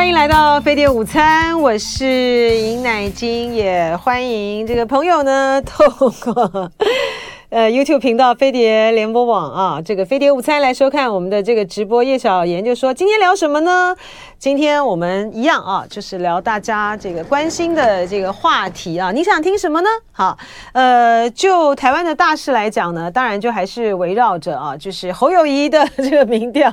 欢迎来到飞碟午餐，我是尹乃金，也欢迎这个朋友呢透过。呃，YouTube 频道飞碟联播网啊，这个飞碟午餐来收看我们的这个直播。叶小妍就说：“今天聊什么呢？今天我们一样啊，就是聊大家这个关心的这个话题啊。你想听什么呢？好，呃，就台湾的大事来讲呢，当然就还是围绕着啊，就是侯友谊的 这个民调，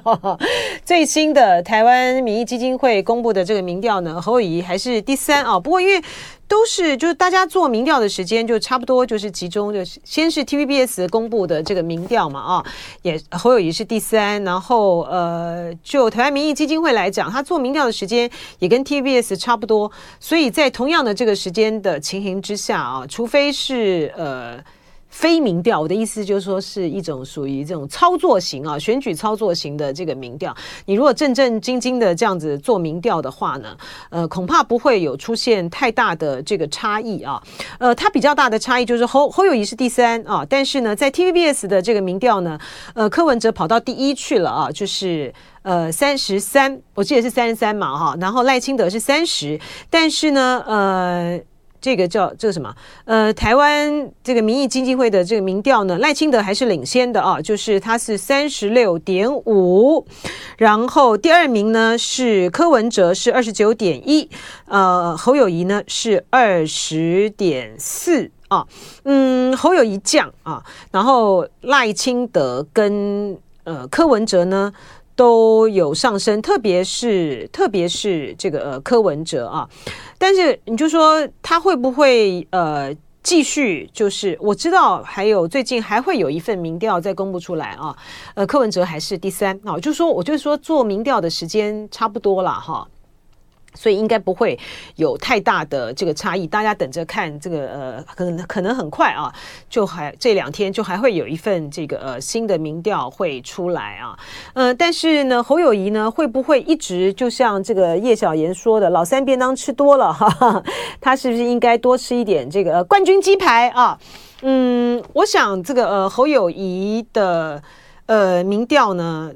最新的台湾民意基金会公布的这个民调呢，侯友谊还是第三啊。不过因为都是，就是大家做民调的时间就差不多，就是集中，就是先是 TVBS 公布的这个民调嘛，啊，也侯友宜是第三，然后呃，就台湾民意基金会来讲，他做民调的时间也跟 TVBS 差不多，所以在同样的这个时间的情形之下啊，除非是呃。非民调，我的意思就是说是一种属于这种操作型啊，选举操作型的这个民调。你如果正正经经的这样子做民调的话呢，呃，恐怕不会有出现太大的这个差异啊。呃，它比较大的差异就是侯侯友宜是第三啊，但是呢，在 TVBS 的这个民调呢，呃，柯文哲跑到第一去了啊，就是呃三十三，我记得是三十三嘛哈，然后赖清德是三十，但是呢，呃。这个叫这个什么？呃，台湾这个民意经济会的这个民调呢，赖清德还是领先的啊，就是他是三十六点五，然后第二名呢是柯文哲是二十九点一，呃，侯友宜呢是二十点四啊，嗯，侯友宜降啊，然后赖清德跟呃柯文哲呢。都有上升，特别是特别是这个呃柯文哲啊，但是你就说他会不会呃继续？就是我知道还有最近还会有一份民调在公布出来啊，呃柯文哲还是第三啊，就说我就说做民调的时间差不多了哈。所以应该不会有太大的这个差异，大家等着看这个呃，可能可能很快啊，就还这两天就还会有一份这个呃新的民调会出来啊，呃，但是呢，侯友谊呢会不会一直就像这个叶小妍说的，老三便当吃多了哈哈，他是不是应该多吃一点这个冠军鸡排啊？嗯，我想这个呃侯友谊的呃民调呢，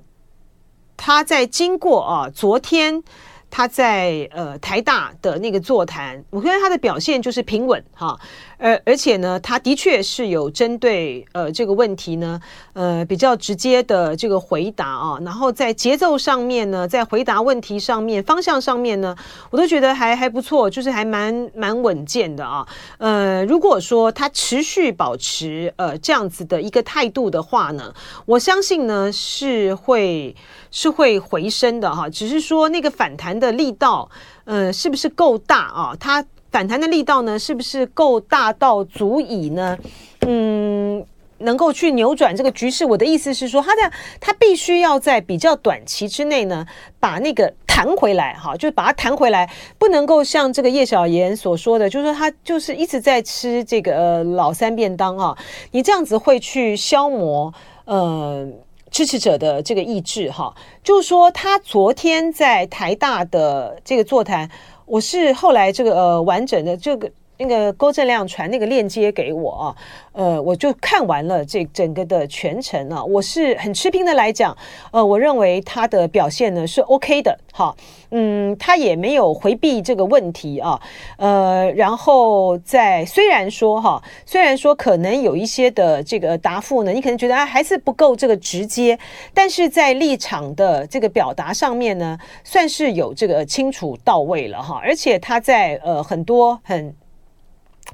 他在经过啊昨天。他在呃台大的那个座谈，我觉得他的表现就是平稳哈，而而且呢，他的确是有针对呃这个问题呢，呃比较直接的这个回答啊，然后在节奏上面呢，在回答问题上面方向上面呢，我都觉得还还不错，就是还蛮蛮稳健的啊。呃，如果说他持续保持呃这样子的一个态度的话呢，我相信呢是会。是会回升的哈，只是说那个反弹的力道，呃，是不是够大啊？它反弹的力道呢，是不是够大到足以呢？嗯，能够去扭转这个局势？我的意思是说，它的它必须要在比较短期之内呢，把那个弹回来哈，就是把它弹回来，不能够像这个叶小妍所说的，就是说他就是一直在吃这个呃老三便当啊，你这样子会去消磨呃。支持者的这个意志，哈，就是说他昨天在台大的这个座谈，我是后来这个呃完整的这个。那个郭正亮传那个链接给我啊，呃，我就看完了这整个的全程啊，我是很持平的来讲，呃，我认为他的表现呢是 OK 的，哈，嗯，他也没有回避这个问题啊，呃，然后在虽然说哈，虽然说可能有一些的这个答复呢，你可能觉得啊还是不够这个直接，但是在立场的这个表达上面呢，算是有这个清楚到位了哈，而且他在呃很多很。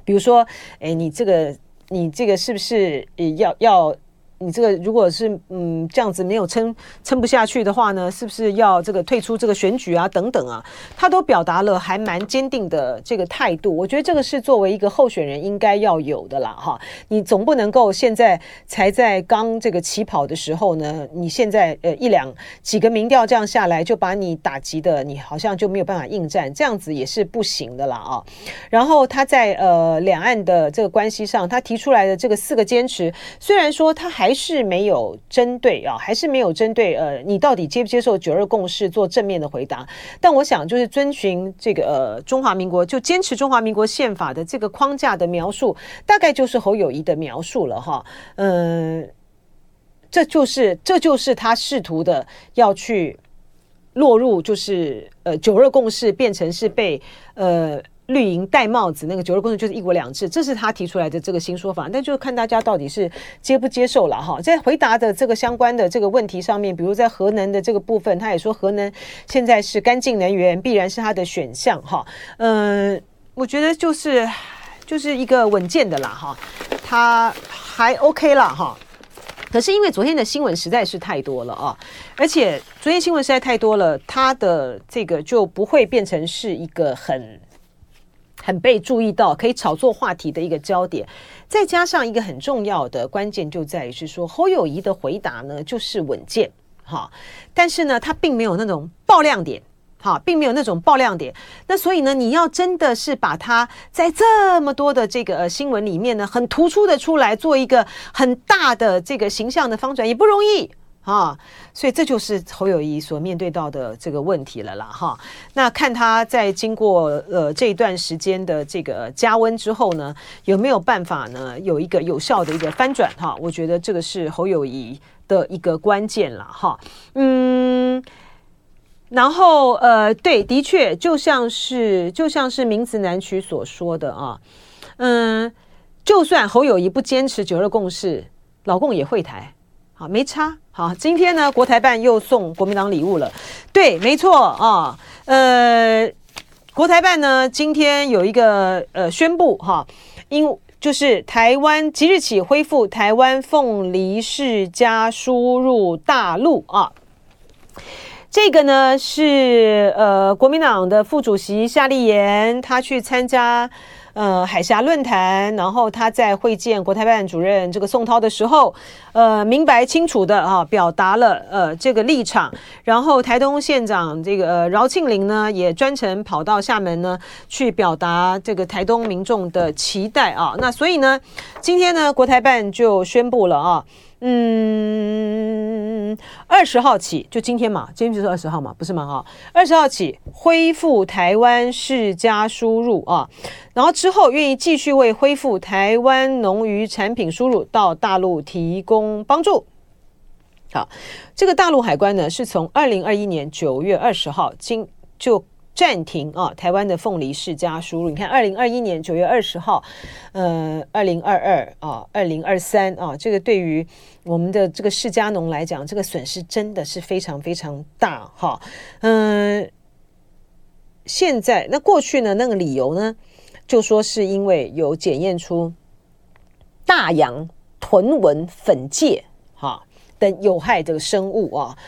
比如说，哎，你这个，你这个是不是要要？你这个如果是嗯这样子没有撑撑不下去的话呢，是不是要这个退出这个选举啊等等啊？他都表达了还蛮坚定的这个态度。我觉得这个是作为一个候选人应该要有的啦哈。你总不能够现在才在刚这个起跑的时候呢，你现在呃一两几个民调这样下来就把你打击的，你好像就没有办法应战，这样子也是不行的啦啊。然后他在呃两岸的这个关系上，他提出来的这个四个坚持，虽然说他还。还是没有针对啊，还是没有针对呃，你到底接不接受九二共识做正面的回答？但我想就是遵循这个呃中华民国，就坚持中华民国宪法的这个框架的描述，大概就是侯友谊的描述了哈。嗯，这就是这就是他试图的要去落入就是呃九二共识变成是被呃。绿营戴帽子，那个九二共识就是一国两制，这是他提出来的这个新说法，但就看大家到底是接不接受了哈。在回答的这个相关的这个问题上面，比如在核能的这个部分，他也说核能现在是干净能源，必然是他的选项哈。嗯，我觉得就是就是一个稳健的啦哈，他还 OK 了哈。可是因为昨天的新闻实在是太多了啊，而且昨天新闻实在太多了，他的这个就不会变成是一个很。很被注意到，可以炒作话题的一个焦点，再加上一个很重要的关键，就在于是说侯友谊的回答呢，就是稳健哈，但是呢，他并没有那种爆亮点哈，并没有那种爆亮点。那所以呢，你要真的是把他在这么多的这个新闻里面呢，很突出的出来，做一个很大的这个形象的翻转，也不容易。啊，所以这就是侯友谊所面对到的这个问题了啦，哈。那看他在经过呃这一段时间的这个加温之后呢，有没有办法呢有一个有效的一个翻转？哈，我觉得这个是侯友谊的一个关键了，哈。嗯，然后呃，对，的确就像是就像是名词南曲所说的啊，嗯，就算侯友谊不坚持九二共识，老共也会台。好，没差。好，今天呢，国台办又送国民党礼物了。对，没错啊。呃，国台办呢，今天有一个呃宣布哈，因就是台湾即日起恢复台湾凤梨世家输入大陆啊。这个呢是呃国民党的副主席夏立言，他去参加。呃，海峡论坛，然后他在会见国台办主任这个宋涛的时候，呃，明白清楚的啊，表达了呃这个立场。然后台东县长这个饶庆林呢，也专程跑到厦门呢去表达这个台东民众的期待啊。那所以呢，今天呢，国台办就宣布了啊。嗯，二十号起，就今天嘛，今天就是二十号嘛，不是吗？哈，二十号起恢复台湾世家输入啊，然后之后愿意继续为恢复台湾农渔产品输入到大陆提供帮助。好，这个大陆海关呢，是从二零二一年九月二十号经就。暂停啊！台湾的凤梨世家输入，你看，二零二一年九月二十号，呃，二零二二啊，二零二三啊，这个对于我们的这个世家农来讲，这个损失真的是非常非常大哈。嗯、现在那过去呢，那个理由呢，就说是因为有检验出大洋豚纹粉介哈等有害的生物啊。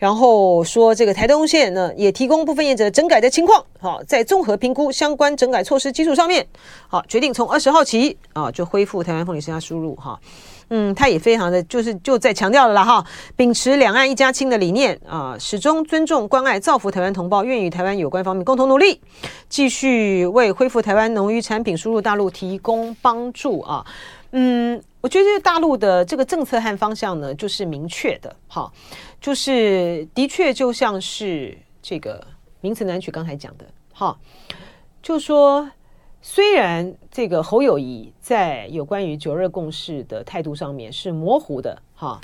然后说，这个台东县呢也提供部分业者整改的情况，好，在综合评估相关整改措施基础上面，好，决定从二十号起啊就恢复台湾凤梨世家输入哈，嗯，他也非常的就是就在强调了啦哈，秉持两岸一家亲的理念啊，始终尊重关爱造福台湾同胞，愿与台湾有关方面共同努力，继续为恢复台湾农渔产品输入大陆提供帮助啊，嗯。我觉得大陆的这个政策和方向呢，就是明确的，哈，就是的确就像是这个名词南曲刚才讲的，哈，就说虽然这个侯友谊在有关于九二共识的态度上面是模糊的，哈，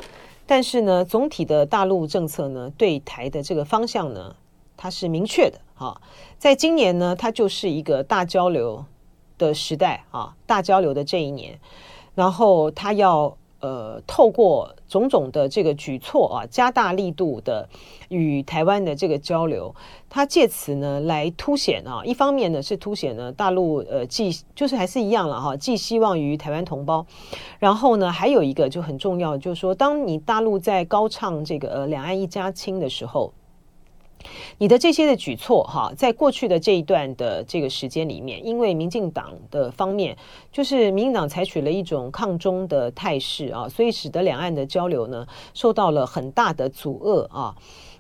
但是呢，总体的大陆政策呢，对台的这个方向呢，它是明确的，哈，在今年呢，它就是一个大交流的时代，啊，大交流的这一年。然后他要呃透过种种的这个举措啊，加大力度的与台湾的这个交流，他借此呢来凸显啊，一方面呢是凸显呢大陆呃寄就是还是一样了哈，寄希望于台湾同胞，然后呢还有一个就很重要，就是说当你大陆在高唱这个呃两岸一家亲的时候。你的这些的举措，哈，在过去的这一段的这个时间里面，因为民进党的方面，就是民进党采取了一种抗中的态势啊，所以使得两岸的交流呢，受到了很大的阻遏啊，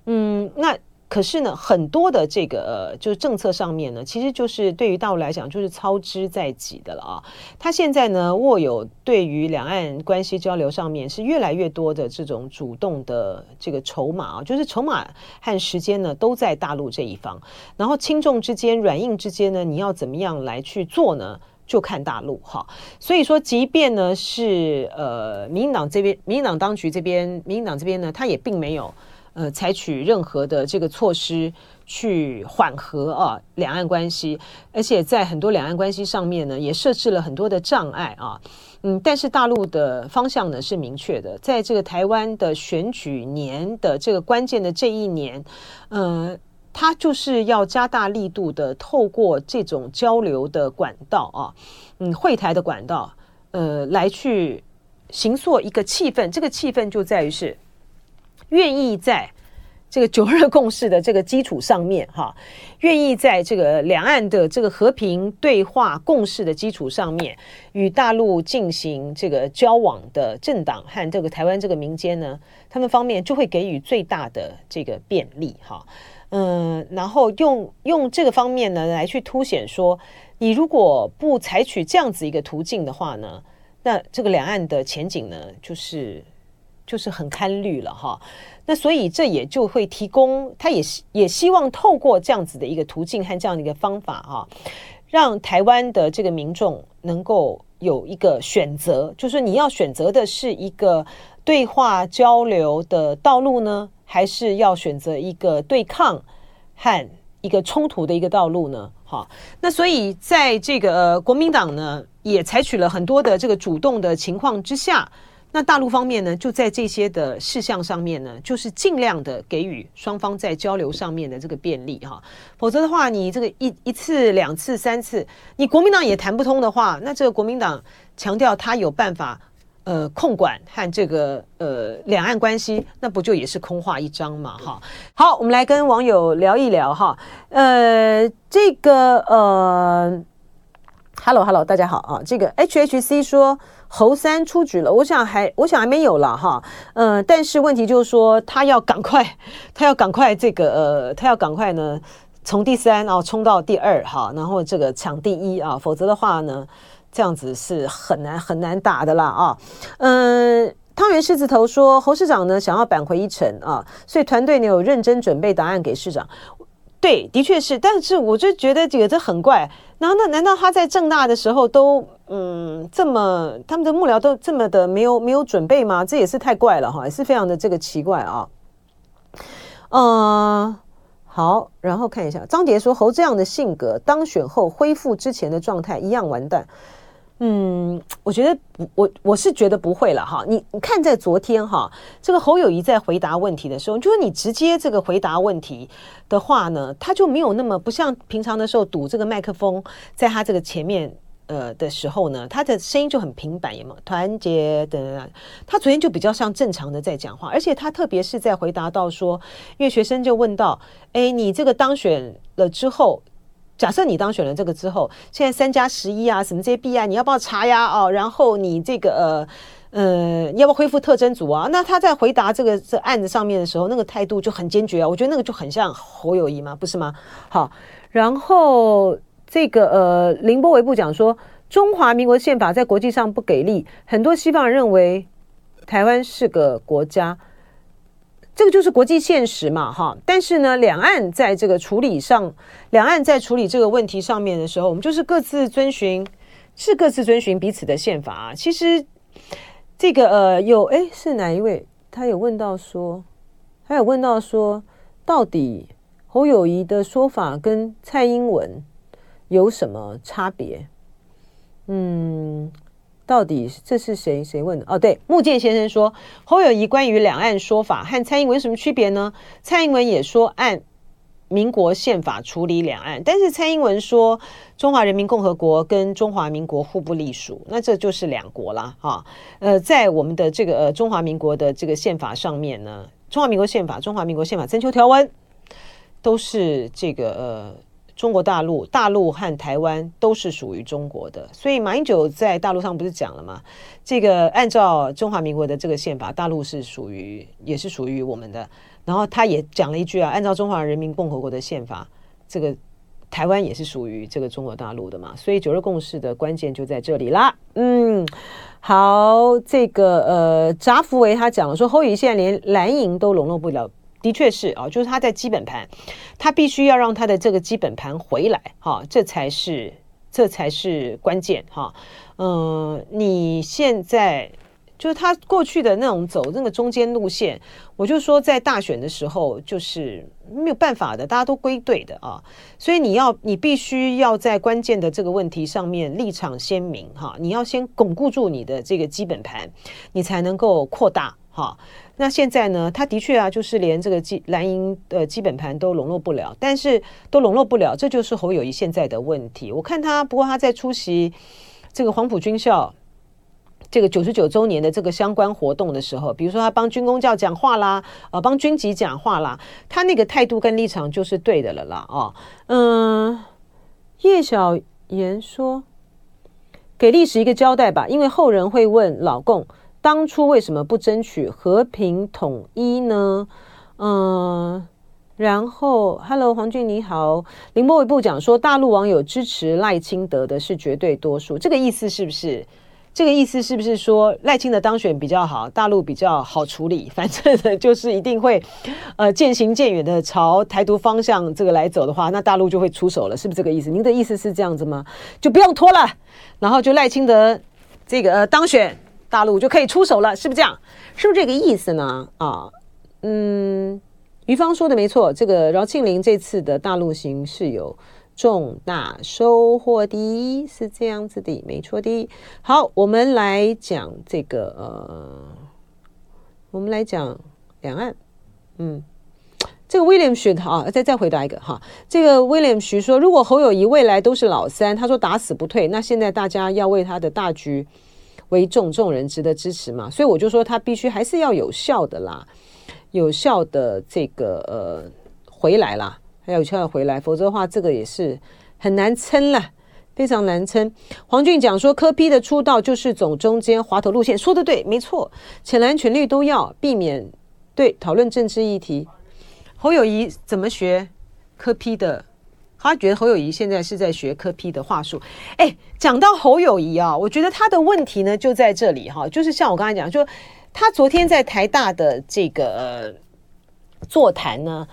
嗯，那。可是呢，很多的这个呃，就是政策上面呢，其实就是对于大陆来讲，就是操之在己的了啊。他现在呢，握有对于两岸关系交流上面是越来越多的这种主动的这个筹码啊，就是筹码和时间呢都在大陆这一方。然后轻重之间、软硬之间呢，你要怎么样来去做呢？就看大陆哈。所以说，即便呢是呃，民进党这边，民进党当局这边，民进党这边呢，他也并没有。呃采取任何的这个措施去缓和啊两岸关系，而且在很多两岸关系上面呢，也设置了很多的障碍啊。嗯，但是大陆的方向呢是明确的，在这个台湾的选举年的这个关键的这一年，呃，他就是要加大力度的透过这种交流的管道啊，嗯，会台的管道，呃，来去形塑一个气氛。这个气氛就在于是愿意在。这个九二共识的这个基础上面，哈，愿意在这个两岸的这个和平对话共识的基础上面，与大陆进行这个交往的政党和这个台湾这个民间呢，他们方面就会给予最大的这个便利，哈，嗯，然后用用这个方面呢来去凸显说，你如果不采取这样子一个途径的话呢，那这个两岸的前景呢，就是就是很堪虑了，哈。那所以这也就会提供，他也也希望透过这样子的一个途径和这样的一个方法啊，让台湾的这个民众能够有一个选择，就是你要选择的是一个对话交流的道路呢，还是要选择一个对抗和一个冲突的一个道路呢？好，那所以在这个国民党呢，也采取了很多的这个主动的情况之下。那大陆方面呢，就在这些的事项上面呢，就是尽量的给予双方在交流上面的这个便利哈，否则的话，你这个一一次、两次、三次，你国民党也谈不通的话，那这个国民党强调他有办法呃控管和这个呃两岸关系，那不就也是空话一张嘛哈？好，我们来跟网友聊一聊哈，呃，这个呃，Hello Hello，大家好啊，这个 HHC 说。侯三出局了，我想还我想还没有了哈，嗯、但是问题就是说他要赶快，他要赶快这个呃，他要赶快呢从第三啊冲到第二哈，然后这个抢第一啊，否则的话呢，这样子是很难很难打的啦啊，嗯、汤圆狮子头说侯市长呢想要扳回一城啊，所以团队呢有认真准备答案给市长。对，的确是，但是我就觉得这个很怪。然后那难道他在正大的时候都嗯这么他们的幕僚都这么的没有没有准备吗？这也是太怪了哈，也是非常的这个奇怪啊。嗯、好，然后看一下张杰说侯这样的性格当选后恢复之前的状态一样完蛋。嗯，我觉得不，我我是觉得不会了哈。你你看，在昨天哈，这个侯友谊在回答问题的时候，就是你直接这个回答问题的话呢，他就没有那么不像平常的时候堵这个麦克风，在他这个前面呃的时候呢，他的声音就很平板，有没有团结等等。他昨天就比较像正常的在讲话，而且他特别是在回答到说，因为学生就问到，哎，你这个当选了之后。假设你当选了这个之后，现在三加十一啊，什么这些弊案，你要不要查呀？哦，然后你这个呃呃，要不要恢复特征组啊？那他在回答这个这案子上面的时候，那个态度就很坚决啊。我觉得那个就很像侯友谊嘛，不是吗？好，然后这个呃，凌波维部讲说，中华民国宪法在国际上不给力，很多西方人认为台湾是个国家。这个就是国际现实嘛，哈。但是呢，两岸在这个处理上，两岸在处理这个问题上面的时候，我们就是各自遵循，是各自遵循彼此的宪法啊。其实这个呃，有哎，是哪一位？他有问到说，他有问到说，到底侯友宜的说法跟蔡英文有什么差别？嗯。到底这是谁谁问的？哦，对，木剑先生说侯友宜关于两岸说法和蔡英文有什么区别呢？蔡英文也说按民国宪法处理两岸，但是蔡英文说中华人民共和国跟中华民国互不隶属，那这就是两国啦。哈。呃，在我们的这个呃中华民国的这个宪法上面呢，中华民国宪法、中华民国宪法征求条文都是这个呃。中国大陆、大陆和台湾都是属于中国的，所以马英九在大陆上不是讲了吗？这个按照中华民国的这个宪法，大陆是属于也是属于我们的。然后他也讲了一句啊，按照中华人民共和国的宪法，这个台湾也是属于这个中国大陆的嘛。所以九二共识的关键就在这里啦。嗯，好，这个呃，扎福维他讲了说，侯友宜现在连蓝营都笼络不了。的确是啊，就是他在基本盘，他必须要让他的这个基本盘回来，哈，这才是这才是关键，哈，嗯，你现在就是他过去的那种走那个中间路线，我就说在大选的时候就是没有办法的，大家都归队的啊，所以你要你必须要在关键的这个问题上面立场鲜明哈，你要先巩固住你的这个基本盘，你才能够扩大哈。那现在呢，他的确啊，就是连这个基蓝营的基本盘都笼络不了，但是都笼络不了，这就是侯友谊现在的问题。我看他，不过他在出席这个黄埔军校。这个九十九周年的这个相关活动的时候，比如说他帮军公教讲话啦，呃，帮军籍讲话啦，他那个态度跟立场就是对的了啦，哦，嗯，叶小妍说，给历史一个交代吧，因为后人会问老共当初为什么不争取和平统一呢？嗯，然后，Hello，黄俊你好，林波微部讲说，大陆网友支持赖清德的是绝对多数，这个意思是不是？这个意思是不是说赖清德当选比较好，大陆比较好处理？反正，就是一定会，呃，渐行渐远的朝台独方向这个来走的话，那大陆就会出手了，是不是这个意思？您的意思是这样子吗？就不用拖了，然后就赖清德这个呃当选，大陆就可以出手了，是不是这样？是不是这个意思呢？啊，嗯，于芳说的没错，这个饶庆林这次的大陆行是有。重大收获的，是这样子的，没错的。好，我们来讲这个呃，我们来讲两岸。嗯，这个 William 徐啊，再再回答一个哈。这个 William 徐说，如果侯友谊未来都是老三，他说打死不退，那现在大家要为他的大局为重，众人值得支持嘛。所以我就说他必须还是要有效的啦，有效的这个呃回来啦。还有需要回来，否则的话，这个也是很难撑了，非常难撑。黄俊讲说，柯 P 的出道就是走中间滑头路线，说的对，没错，浅蓝浅绿都要避免对讨论政治议题。侯友宜怎么学柯 P 的？他觉得侯友谊现在是在学科批的话术。哎，讲到侯友谊啊，我觉得他的问题呢就在这里哈，就是像我刚才讲，就他昨天在台大的这个、座谈呢。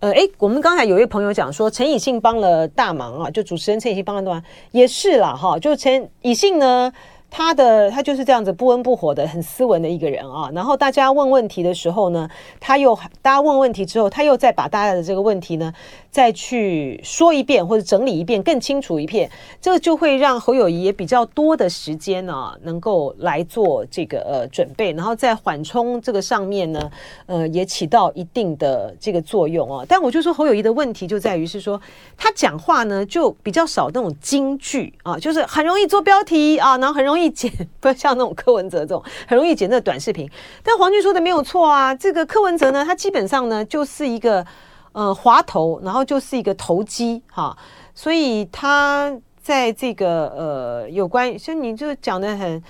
呃，诶，我们刚才有一位朋友讲说，陈以信帮了大忙啊，就主持人陈以信帮了大忙，也是啦，哈，就陈以信呢。他的他就是这样子不温不火的很斯文的一个人啊，然后大家问问题的时候呢，他又大家问问题之后，他又再把大家的这个问题呢再去说一遍或者整理一遍更清楚一遍，这个就会让侯友谊也比较多的时间呢、啊，能够来做这个呃准备，然后在缓冲这个上面呢，呃也起到一定的这个作用啊。但我就说侯友谊的问题就在于是说他讲话呢就比较少那种金句啊，就是很容易做标题啊，然后很容易。易剪，不像那种柯文哲这种很容易剪那短视频。但黄俊说的没有错啊，这个柯文哲呢，他基本上呢就是一个呃滑头，然后就是一个投机哈，所以他在这个呃有关像你就讲的很，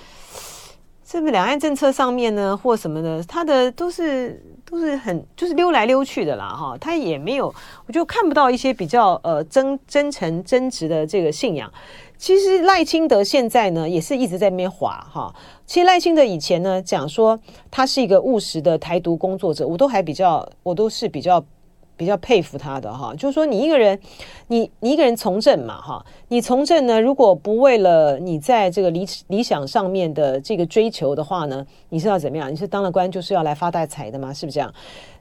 是不是两岸政策上面呢或什么的，他的都是都是很就是溜来溜去的啦哈，他也没有，我就看不到一些比较呃真真诚真挚的这个信仰。其实赖清德现在呢，也是一直在那边滑哈。其实赖清德以前呢，讲说他是一个务实的台独工作者，我都还比较，我都是比较比较佩服他的哈。就是说，你一个人，你你一个人从政嘛哈，你从政呢，如果不为了你在这个理理想上面的这个追求的话呢，你是要怎么样？你是当了官就是要来发大财的吗？是不是这样？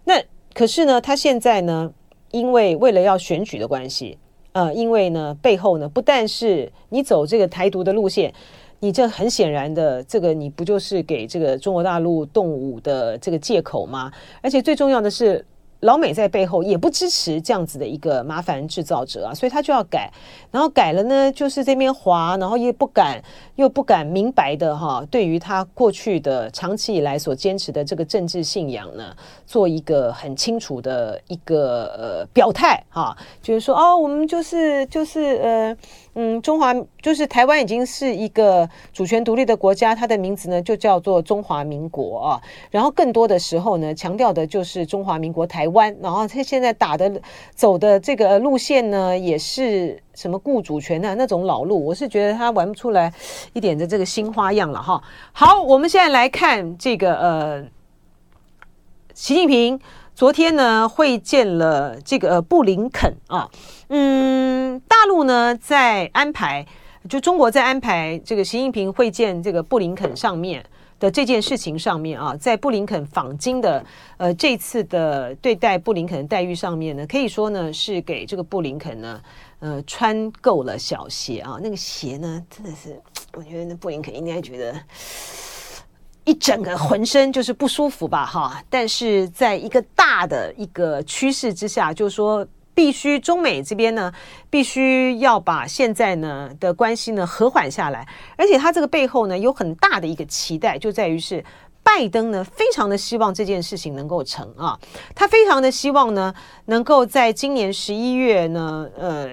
那可是呢，他现在呢，因为为了要选举的关系。呃，因为呢，背后呢，不但是你走这个台独的路线，你这很显然的，这个你不就是给这个中国大陆动武的这个借口吗？而且最重要的是。老美在背后也不支持这样子的一个麻烦制造者啊，所以他就要改，然后改了呢，就是这边滑，然后又不敢又不敢明白的哈，对于他过去的长期以来所坚持的这个政治信仰呢，做一个很清楚的一个呃表态哈，就是说哦，我们就是就是呃。嗯，中华就是台湾已经是一个主权独立的国家，它的名字呢就叫做中华民国啊。然后更多的时候呢，强调的就是中华民国台湾。然后他现在打的走的这个路线呢，也是什么顾主权啊那种老路。我是觉得他玩不出来一点的这个新花样了哈。好，我们现在来看这个呃，习近平。昨天呢，会见了这个布林肯啊，嗯，大陆呢在安排，就中国在安排这个习近平会见这个布林肯上面，的这件事情上面啊，在布林肯访京的呃这次的对待布林肯的待遇上面呢，可以说呢是给这个布林肯呢呃穿够了小鞋啊，那个鞋呢真的是，我觉得那布林肯应该觉得一整个浑身就是不舒服吧哈，但是在一个大的一个趋势之下，就是说。必须中美这边呢，必须要把现在呢的关系呢和缓下来，而且他这个背后呢有很大的一个期待，就在于是拜登呢非常的希望这件事情能够成啊，他非常的希望呢能够在今年十一月呢，呃，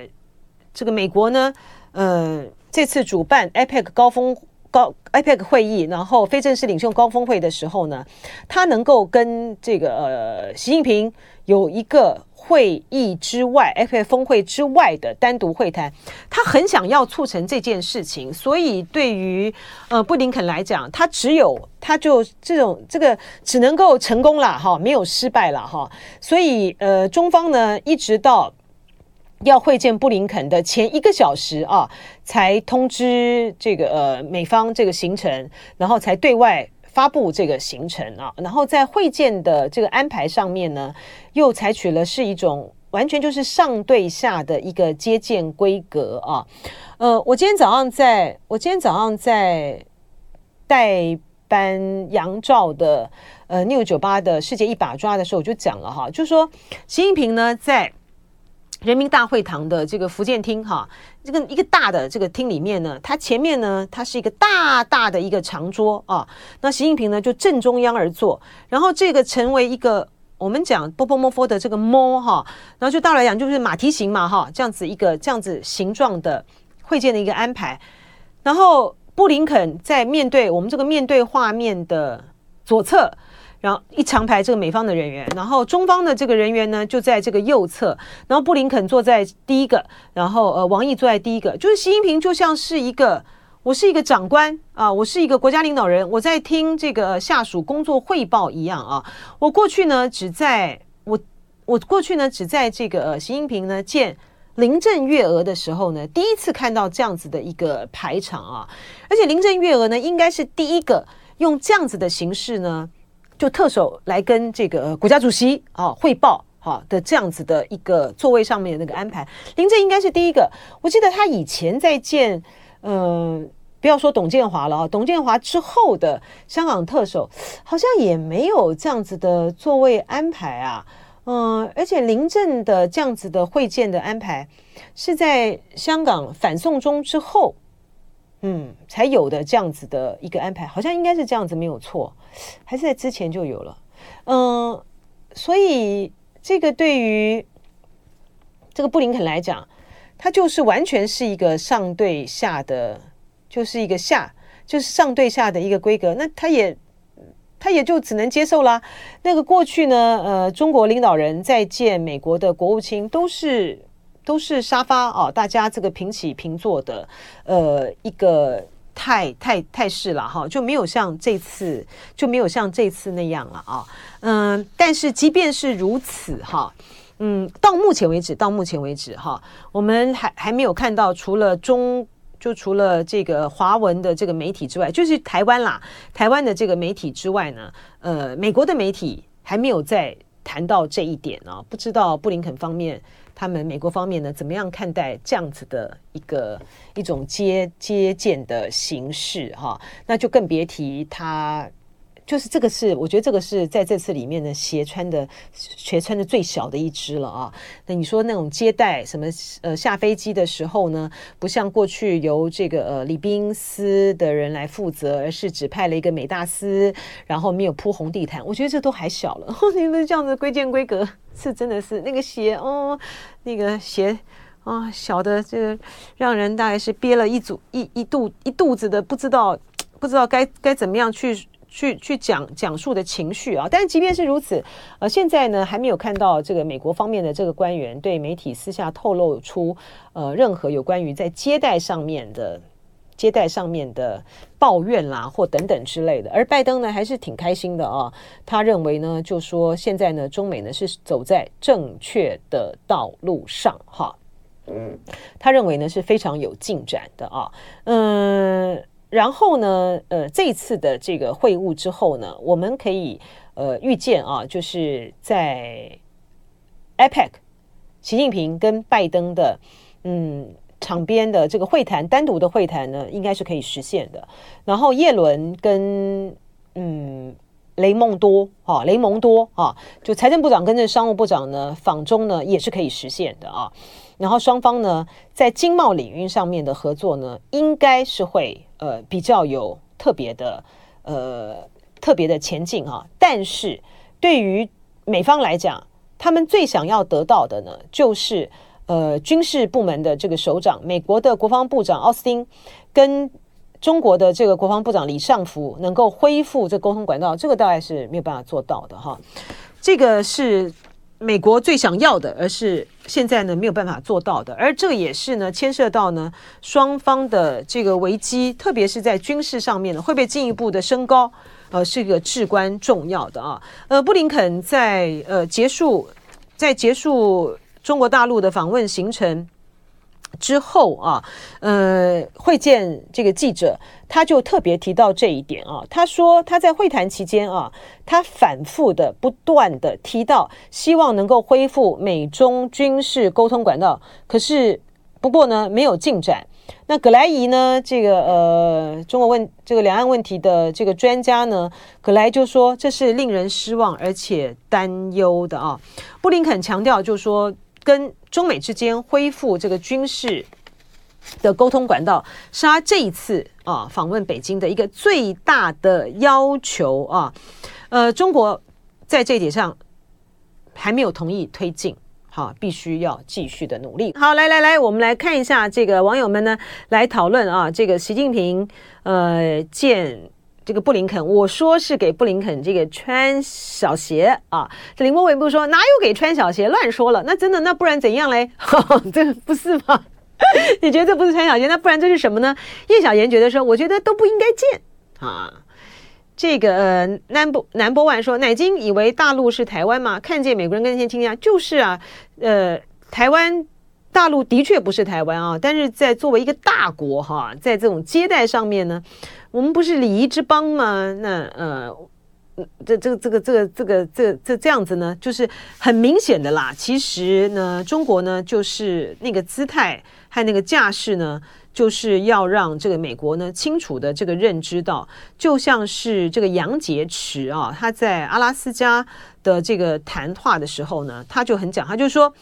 这个美国呢，呃，这次主办 APEC 高峰高 APEC 会议，然后非正式领袖高峰会的时候呢，他能够跟这个呃习近平有一个。会议之外，APEC 峰会之外的单独会谈，他很想要促成这件事情，所以对于呃布林肯来讲，他只有他就这种这个只能够成功了哈，没有失败了哈，所以呃中方呢一直到要会见布林肯的前一个小时啊，才通知这个呃美方这个行程，然后才对外。发布这个行程啊，然后在会见的这个安排上面呢，又采取了是一种完全就是上对下的一个接见规格啊。呃，我今天早上在我今天早上在代班杨照的呃 New 酒吧的世界一把抓的时候，我就讲了哈，就说习近平呢在。人民大会堂的这个福建厅，哈，这个一个大的这个厅里面呢，它前面呢，它是一个大大的一个长桌啊。那习近平呢就正中央而坐，然后这个成为一个我们讲波波摩佛的这个摩哈，然后就大来讲就是马蹄形嘛哈，这样子一个这样子形状的会见的一个安排。然后布林肯在面对我们这个面对画面的左侧。然后一长排这个美方的人员，然后中方的这个人员呢就在这个右侧，然后布林肯坐在第一个，然后呃王毅坐在第一个，就是习近平就像是一个我是一个长官啊，我是一个国家领导人，我在听这个下属工作汇报一样啊。我过去呢只在我我过去呢只在这个习近平呢见林郑月娥的时候呢，第一次看到这样子的一个排场啊，而且林郑月娥呢应该是第一个用这样子的形式呢。就特首来跟这个国家主席啊汇报哈的这样子的一个座位上面的那个安排，林郑应该是第一个。我记得他以前在见，嗯、不要说董建华了啊，董建华之后的香港特首好像也没有这样子的座位安排啊，嗯、而且林郑的这样子的会见的安排是在香港反送中之后。嗯，才有的这样子的一个安排，好像应该是这样子，没有错，还是在之前就有了。嗯，所以这个对于这个布林肯来讲，他就是完全是一个上对下的，就是一个下，就是上对下的一个规格。那他也他也就只能接受啦。那个过去呢，呃，中国领导人在见美国的国务卿都是。都是沙发啊，大家这个平起平坐的，呃，一个太太太是了哈，就没有像这次就没有像这次那样了啊，嗯，但是即便是如此哈，嗯，到目前为止，到目前为止哈，我们还还没有看到除了中就除了这个华文的这个媒体之外，就是台湾啦，台湾的这个媒体之外呢，呃，美国的媒体还没有在谈到这一点呢，不知道布林肯方面。他们美国方面呢，怎么样看待这样子的一个一种接接见的形式哈？那就更别提他，就是这个是我觉得这个是在这次里面呢鞋穿的鞋穿的最小的一只了啊。那你说那种接待什么呃下飞机的时候呢，不像过去由这个呃礼宾司的人来负责，而是只派了一个美大司，然后没有铺红地毯，我觉得这都还小了。你们这样子规建规格。是真的是那个鞋哦，那个鞋啊，小的这个让人大概是憋了一组一一肚一肚子的不知道不知道该该怎么样去去去讲讲述的情绪啊。但是即便是如此，呃，现在呢还没有看到这个美国方面的这个官员对媒体私下透露出呃任何有关于在接待上面的。接待上面的抱怨啦，或等等之类的，而拜登呢还是挺开心的啊。他认为呢，就说现在呢，中美呢是走在正确的道路上哈。嗯，他认为呢是非常有进展的啊。嗯，然后呢，呃，这一次的这个会晤之后呢，我们可以呃预见啊，就是在 APEC，习近平跟拜登的嗯场边的这个会谈，单独的会谈呢，应该是可以实现的。然后叶伦跟嗯雷蒙多啊，雷蒙多啊，就财政部长跟这商务部长呢访中呢，也是可以实现的啊。然后双方呢，在经贸领域上面的合作呢，应该是会呃比较有特别的呃特别的前进哈。但是对于美方来讲，他们最想要得到的呢，就是呃军事部门的这个首长，美国的国防部长奥斯汀跟中国的这个国防部长李尚福能够恢复这沟通管道，这个大概是没有办法做到的哈。这个是。美国最想要的，而是现在呢没有办法做到的，而这也是呢牵涉到呢双方的这个危机，特别是在军事上面呢会被进一步的升高，呃，是一个至关重要的啊。呃，布林肯在呃结束在结束中国大陆的访问行程。之后啊，呃，会见这个记者，他就特别提到这一点啊。他说他在会谈期间啊，他反复的、不断的提到，希望能够恢复美中军事沟通管道。可是，不过呢，没有进展。那葛莱仪呢，这个呃，中国问这个两岸问题的这个专家呢，葛莱就说这是令人失望而且担忧的啊。布林肯强调就说。跟中美之间恢复这个军事的沟通管道，是他这一次啊访问北京的一个最大的要求啊。呃，中国在这一点上还没有同意推进，好，必须要继续的努力。好，来来来，我们来看一下这个网友们呢来讨论啊，这个习近平呃见。这个布林肯，我说是给布林肯这个穿小鞋啊。这林波伟不说哪有给穿小鞋，乱说了。那真的，那不然怎样嘞？这不是吗？你觉得这不是穿小鞋？那不然这是什么呢？叶小妍觉得说，我觉得都不应该见啊。这个呃，number number one 说，乃金以为大陆是台湾吗？看见美国人跟那些亲家，就是啊。呃，台湾大陆的确不是台湾啊，但是在作为一个大国哈，在这种接待上面呢。我们不是礼仪之邦吗？那呃，这这个这个这个这个这这这样子呢，就是很明显的啦。其实呢，中国呢就是那个姿态和那个架势呢，就是要让这个美国呢清楚的这个认知到，就像是这个杨洁篪啊，他在阿拉斯加的这个谈话的时候呢，他就很讲，他就说。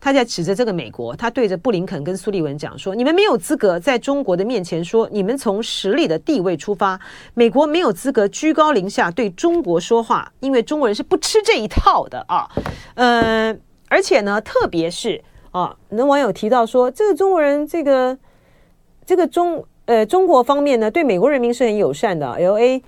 他在指着这个美国，他对着布林肯跟苏利文讲说：“你们没有资格在中国的面前说你们从实力的地位出发，美国没有资格居高临下对中国说话，因为中国人是不吃这一套的啊。”呃，而且呢，特别是啊，那网友提到说，这个中国人，这个这个中呃中国方面呢，对美国人民是很友善的。L.A.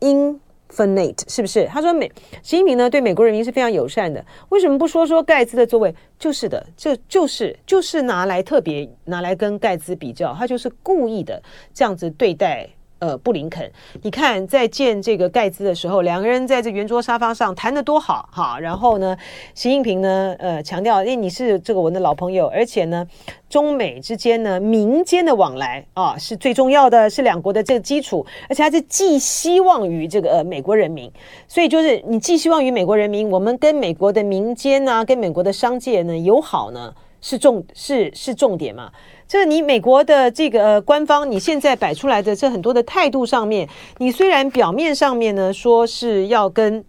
英。Finate 是不是？他说美习近平呢对美国人民是非常友善的，为什么不说说盖茨的座位？就是的，这就是就是拿来特别拿来跟盖茨比较，他就是故意的这样子对待。呃，布林肯，你看在见这个盖茨的时候，两个人在这圆桌沙发上谈得多好哈。然后呢，习近平呢，呃，强调，因为你是这个我的老朋友，而且呢，中美之间呢，民间的往来啊是最重要的，是两国的这个基础，而且还是寄希望于这个呃美国人民。所以就是你寄希望于美国人民，我们跟美国的民间呢、啊，跟美国的商界呢友好呢，是重是是重点嘛。这你美国的这个呃官方，你现在摆出来的这很多的态度上面，你虽然表面上面呢说是要跟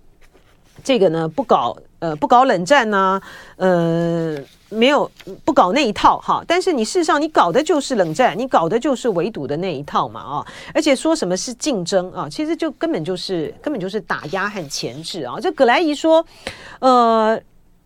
这个呢不搞呃不搞冷战呐、呃没有不搞那一套哈，但是你事实上你搞的就是冷战，你搞的就是围堵的那一套嘛啊，而且说什么是竞争啊，其实就根本就是根本就是打压和钳制啊。这葛莱仪说，呃。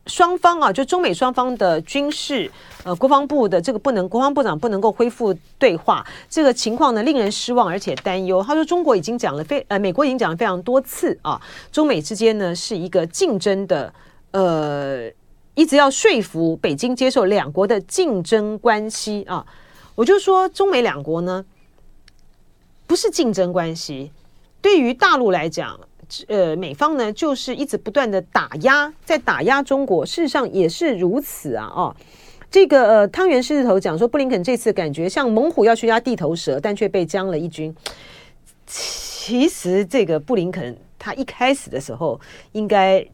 双方啊，就中美双方的军事，呃，国防部的这个不能，国防部长不能够恢复对话，这个情况呢，令人失望而且担忧。他说，中国已经讲了非，呃，美国已经讲了非常多次啊，中美之间呢是一个竞争的，呃，一直要说服北京接受两国的竞争关系啊。我就说，中美两国呢不是竞争关系，对于大陆来讲。呃，美方呢就是一直不断的打压，在打压中国，事实上也是如此啊，哦，这个呃，汤圆狮子头讲说，布林肯这次感觉像猛虎要去压地头蛇，但却被将了一军。其实这个布林肯他一开始的时候应该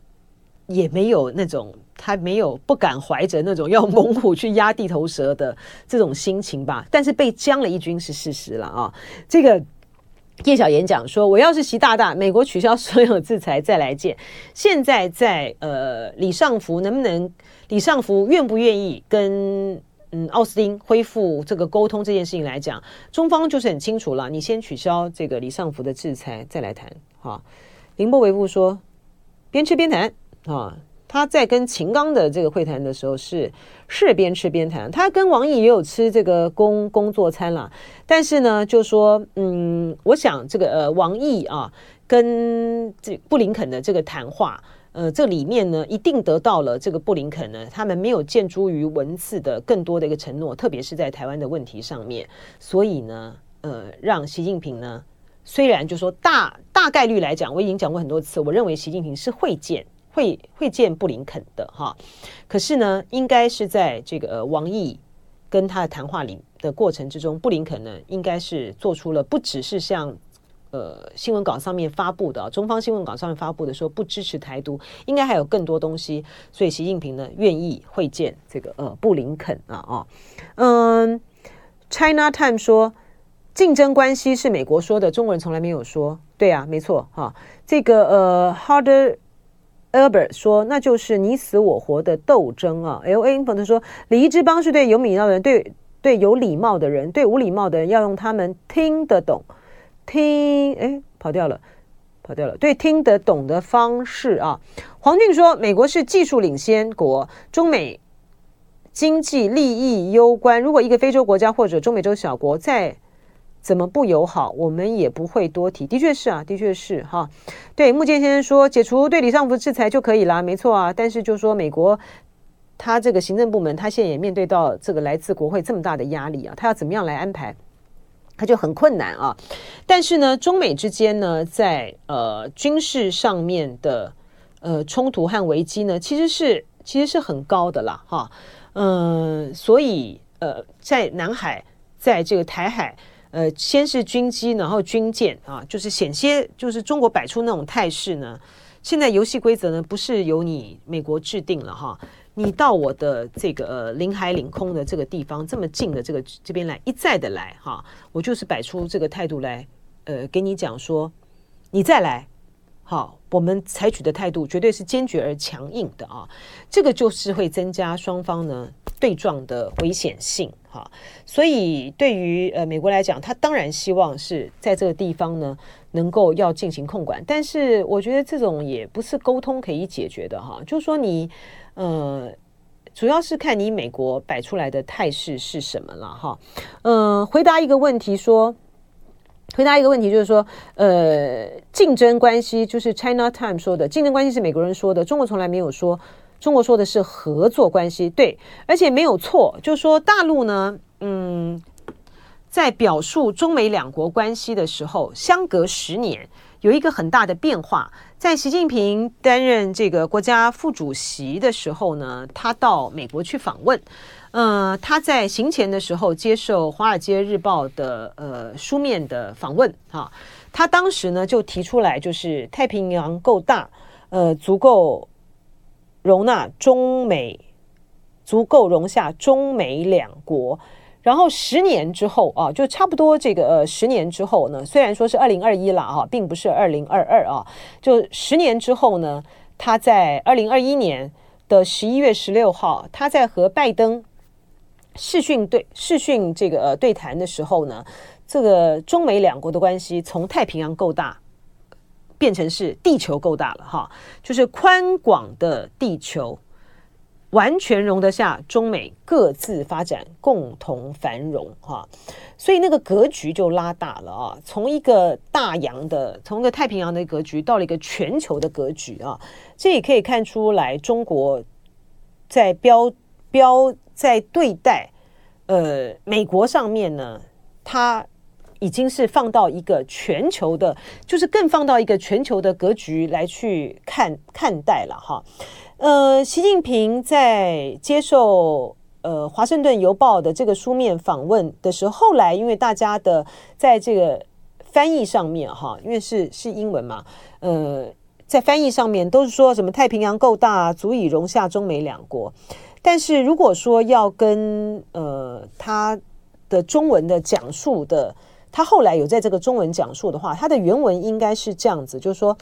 也没有那种，他没有不敢怀着那种要猛虎去压地头蛇的这种心情吧。但是被将了一军是事实了啊。这个叶小言讲说，我要是习大大，美国取消所有制裁再来见。现在在呃，李尚福能不能？李尚福愿不愿意跟嗯奥斯汀恢复这个沟通这件事情来讲，中方就是很清楚了。你先取消这个李尚福的制裁，再来谈。哈，林波微步说，边吃边谈啊。他在跟秦刚的这个会谈的时候是是边吃边谈。他跟王毅也有吃这个工工作餐了，但是呢，就说嗯，我想这个呃王毅啊跟这布林肯的这个谈话。呃，这里面呢，一定得到了这个布林肯呢，他们没有建筑于文字的更多的一个承诺，特别是在台湾的问题上面。所以呢，呃，让习近平呢，虽然就说大大概率来讲，我已经讲过很多次，我认为习近平是会见会会见布林肯的哈。可是呢，应该是在这个呃王毅跟他的谈话里的过程之中，布林肯呢，应该是做出了不只是像。呃，新闻稿上面发布的，中方新闻稿上面发布的说不支持台独，应该还有更多东西，所以习近平呢愿意会见这个呃布林肯啊啊，嗯，China Time 说竞争关系是美国说的，中国人从来没有说，对啊，没错哈、这个呃 Harder Albert 说那就是你死我活的斗争啊，LA 朋友说礼仪之邦是对有礼貌的人，对对有礼貌的人，对无礼貌的人要用他们听得懂。听，哎，跑掉了，跑掉了。对，听得懂的方式啊。黄俊说，美国是技术领先国，中美经济利益攸关。如果一个非洲国家或者中美洲小国在怎么不友好，我们也不会多提。的确是啊，的确是哈。对，木剑先生说，解除对李尚福制裁就可以了，没错啊。但是就说美国他这个行政部门，他现在也面对到这个来自国会这么大的压力啊，他要怎么样来安排？他就很困难啊，但是呢，中美之间呢，在呃军事上面的呃冲突和危机呢，其实是其实是很高的啦，哈，嗯，所以呃，在南海，在这个台海，呃，先是军机，然后军舰啊，就是险些就是中国摆出那种态势呢，现在游戏规则呢，不是由你美国制定了哈。你到我的这个呃领海领空的这个地方这么近的这个这边来一再的来哈，我就是摆出这个态度来，呃，给你讲说，你再来，好，我们采取的态度绝对是坚决而强硬的啊，这个就是会增加双方呢对撞的危险性哈，所以对于呃美国来讲，他当然希望是在这个地方呢能够要进行控管，但是我觉得这种也不是沟通可以解决的哈，就是说你。呃，主要是看你美国摆出来的态势是什么了哈。呃，回答一个问题说，回答一个问题就是说，呃，竞争关系就是 China Time 说的竞争关系是美国人说的，中国从来没有说，中国说的是合作关系，对，而且没有错，就是说大陆呢，嗯，在表述中美两国关系的时候，相隔十年有一个很大的变化。在习近平担任这个国家副主席的时候呢，他到美国去访问。呃，他在行前的时候接受《华尔街日报》的呃书面的访问哈，他当时呢就提出来，就是太平洋够大，呃，足够容纳中美，足够容下中美两国。然后十年之后啊，就差不多这个呃十年之后呢，虽然说是二零二一了啊，并不是二零二二啊，就十年之后呢，他在二零二一年的十一月十六号，他在和拜登视讯对视讯这个呃对谈的时候呢，这个中美两国的关系从太平洋够大变成是地球够大了哈，就是宽广的地球。完全容得下中美各自发展、共同繁荣，哈，所以那个格局就拉大了啊！从一个大洋的、从一个太平洋的格局，到了一个全球的格局啊！这也可以看出来，中国在标标在对待呃美国上面呢，它已经是放到一个全球的，就是更放到一个全球的格局来去看看待了哈。呃，习近平在接受呃《华盛顿邮报》的这个书面访问的时候，后来因为大家的在这个翻译上面哈，因为是是英文嘛，呃，在翻译上面都是说什么太平洋够大，足以容下中美两国。但是如果说要跟呃他的中文的讲述的，他后来有在这个中文讲述的话，他的原文应该是这样子，就是说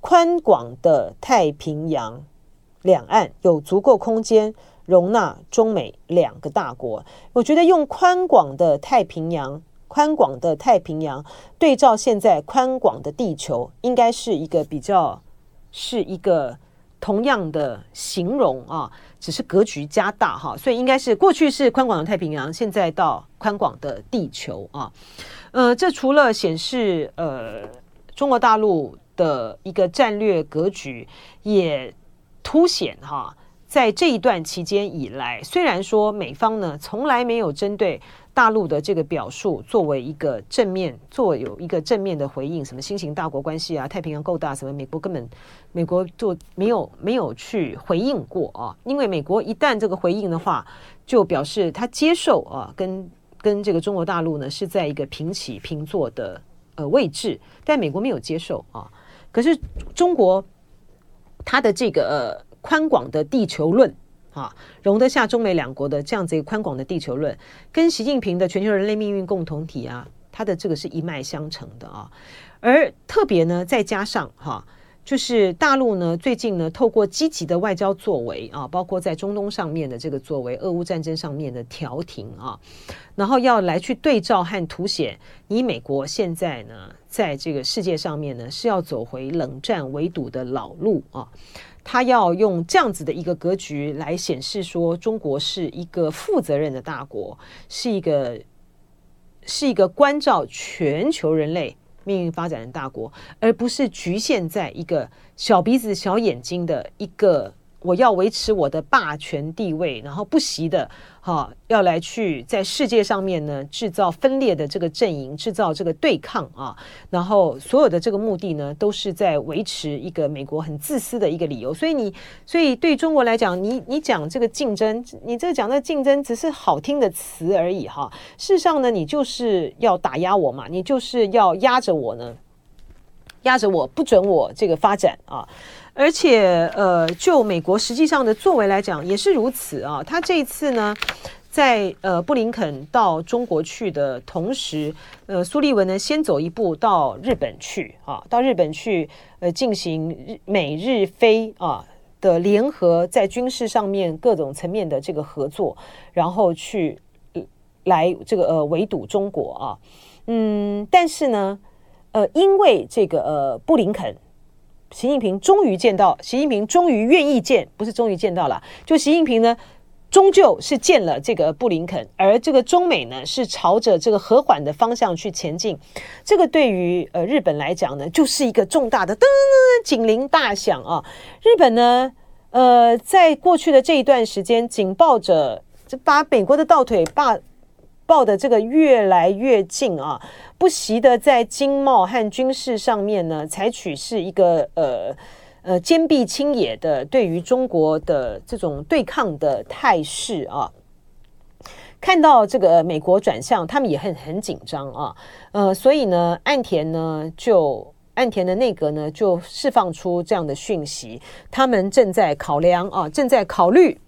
宽广的太平洋两岸有足够空间容纳中美两个大国。我觉得用宽广的太平洋，宽广的太平洋对照现在宽广的地球，应该是一个比较是一个同样的形容啊。只是格局加大哈，所以应该是过去是宽广的太平洋，现在到宽广的地球啊。呃，这除了显示呃中国大陆的一个战略格局，也凸显哈，在这一段期间以来，虽然说美方呢从来没有针对。大陆的这个表述作为一个正面，做有一个正面的回应，什么新型大国关系啊，太平洋够大，什么美国根本美国就没有没有去回应过啊，因为美国一旦这个回应的话，就表示他接受啊，跟跟这个中国大陆呢是在一个平起平坐的呃位置，但美国没有接受啊，可是中国它的这个呃宽广的地球论。啊，容得下中美两国的这样子一个宽广的地球论，跟习近平的全球人类命运共同体啊，它的这个是一脉相承的啊。而特别呢，再加上哈、就是大陆呢最近呢，透过积极的外交作为啊，包括在中东上面的这个作为，俄乌战争上面的调停啊，然后要来去对照和凸显，你美国现在呢，在这个世界上面呢，是要走回冷战围堵的老路啊。他要用这样子的一个格局来显示说，中国是一个负责任的大国，是一个是一个关照全球人类命运发展的大国，而不是局限在一个小鼻子小眼睛的一个。我要维持我的霸权地位，然后不惜的哈、要来去在世界上面呢制造分裂的这个阵营，制造这个对抗啊，然后所有的这个目的呢，都是在维持一个美国很自私的一个理由。所以你，所以对中国来讲，你你讲这个竞争，你这讲的竞争只是好听的词而已哈。事实上呢，你就是要打压我嘛，你就是要压着我呢，压着我不准我这个发展啊。而且，呃，就美国实际上的作为来讲，也是如此啊。他这一次呢，在呃布林肯到中国去的同时，呃，苏利文呢先走一步到日本去啊，到日本去呃进行日美日菲啊的联合在军事上面各种层面的这个合作，然后去来这个呃围堵中国啊。嗯，但是呢，呃，因为这个呃布林肯。习近平终于见到，习近平终于愿意见，不是终于见到了，就习近平呢，终究是见了这个布林肯，而这个中美呢是朝着这个和缓的方向去前进，这个对于呃日本来讲呢，就是一个重大的噔噔噔警铃大响啊！日本呢，呃，在过去的这一段时间，紧抱着，就把美国的倒腿把。抱的这个越来越近啊，不惜的在经贸和军事上面呢，采取是一个呃呃坚壁清野的对于中国的这种对抗的态势啊。看到这个美国转向，他们也很很紧张啊。呃，所以呢，岸田呢就岸田的内阁呢就释放出这样的讯息，他们正在考量啊，正在考虑，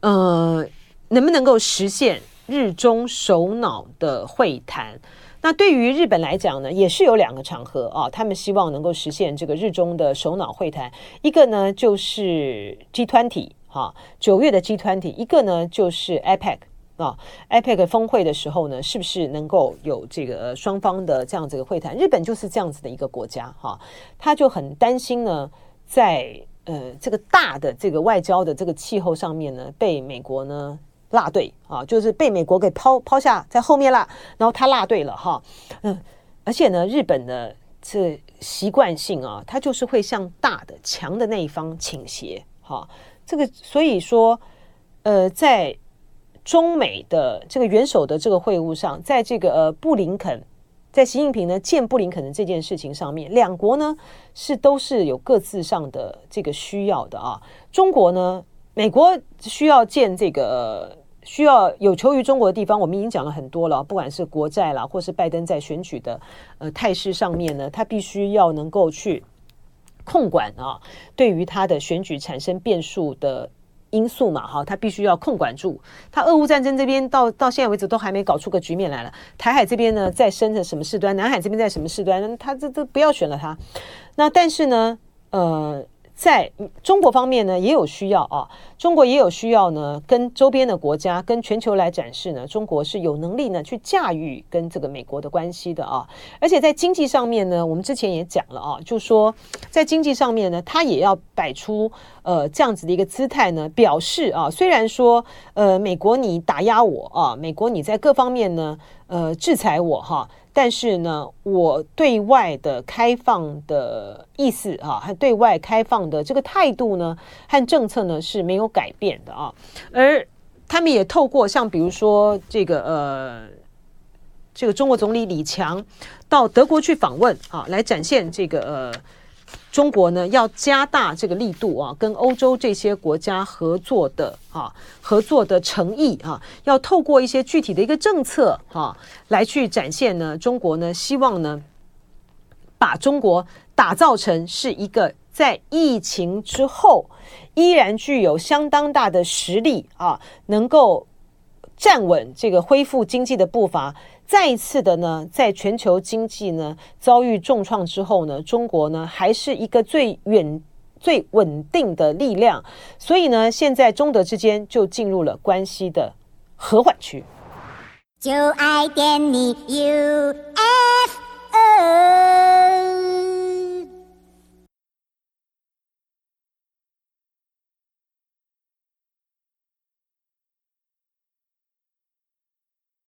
呃，能不能够实现。日中首脑的会谈，那对于日本来讲呢，也是有两个场合啊，他们希望能够实现这个日中的首脑会谈。一个呢就是 G20 哈，九月的 G20，一个呢就是 APEC 啊，APEC 峰会的时候呢，是不是能够有这个双方的这样子的会谈？日本就是这样子的一个国家哈，他就很担心呢，在呃这个大的这个外交的这个气候上面呢，被美国呢。落队啊，就是被美国给抛抛下在后面了，然后他落队了哈，嗯，而且呢，日本的这习惯性啊，他就是会向大的强的那一方倾斜哈，这个所以说，呃，在中美的这个元首的这个会晤上，在这个呃布林肯，在习近平呢见布林肯的这件事情上面，两国呢是都是有各自上的这个需要的啊，中国呢。美国需要建这个需要有求于中国的地方，我们已经讲了很多了，不管是国债啦，或是拜登在选举的呃态势上面呢，他必须要能够去控管啊，对于他的选举产生变数的因素嘛，哈，他必须要控管住。他俄乌战争这边到到现在为止都还没搞出个局面来了，台海这边呢在生着什么事端，南海这边在什么事端，他这这不要选了他。那但是呢，呃。在中国方面呢，也有需要啊，中国也有需要呢，跟周边的国家、跟全球来展示呢，中国是有能力呢去驾驭跟这个美国的关系的啊。而且在经济上面呢，我们之前也讲了啊，就说在经济上面呢，它也要摆出呃这样子的一个姿态呢，表示啊，虽然说呃美国你打压我啊，美国你在各方面呢呃制裁我哈。但是呢，我对外的开放的意思啊，和对外开放的这个态度呢，和政策呢是没有改变的啊。而他们也透过像比如说这个呃，这个中国总理李强到德国去访问啊，来展现这个呃。中国呢，要加大这个力度啊，跟欧洲这些国家合作的啊，合作的诚意啊，要透过一些具体的一个政策啊，来去展现呢，中国呢希望呢，把中国打造成是一个在疫情之后依然具有相当大的实力啊，能够站稳这个恢复经济的步伐。再一次的呢，在全球经济呢遭遇重创之后呢，中国呢还是一个最远、最稳定的力量。所以呢，现在中德之间就进入了关系的和缓区。就爱点你 UFO